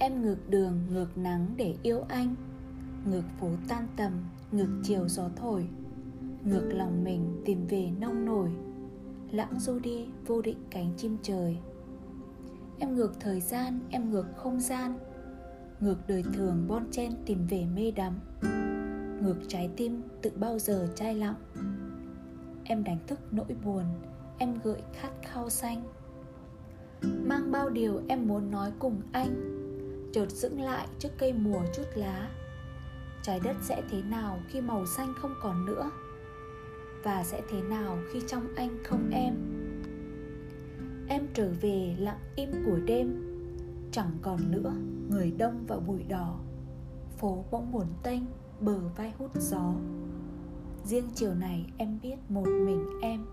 Em ngược đường, ngược nắng để yêu anh. Ngược phố tan tầm, ngược chiều gió thổi. Ngược lòng mình tìm về nông nổi. Lãng du đi vô định cánh chim trời. Em ngược thời gian, em ngược không gian. Ngược đời thường bon chen tìm về mê đắm. Ngược trái tim tự bao giờ chai lặng. Em đánh thức nỗi buồn Em gợi khát khao xanh. Mang bao điều em muốn nói cùng anh. Chợt dững lại trước cây mùa chút lá. Trái đất sẽ thế nào khi màu xanh không còn nữa? Và sẽ thế nào khi trong anh không em? Em trở về lặng im của đêm. Chẳng còn nữa người đông và bụi đỏ. Phố bỗng buồn tênh bờ vai hút gió. Riêng chiều này em biết một mình em.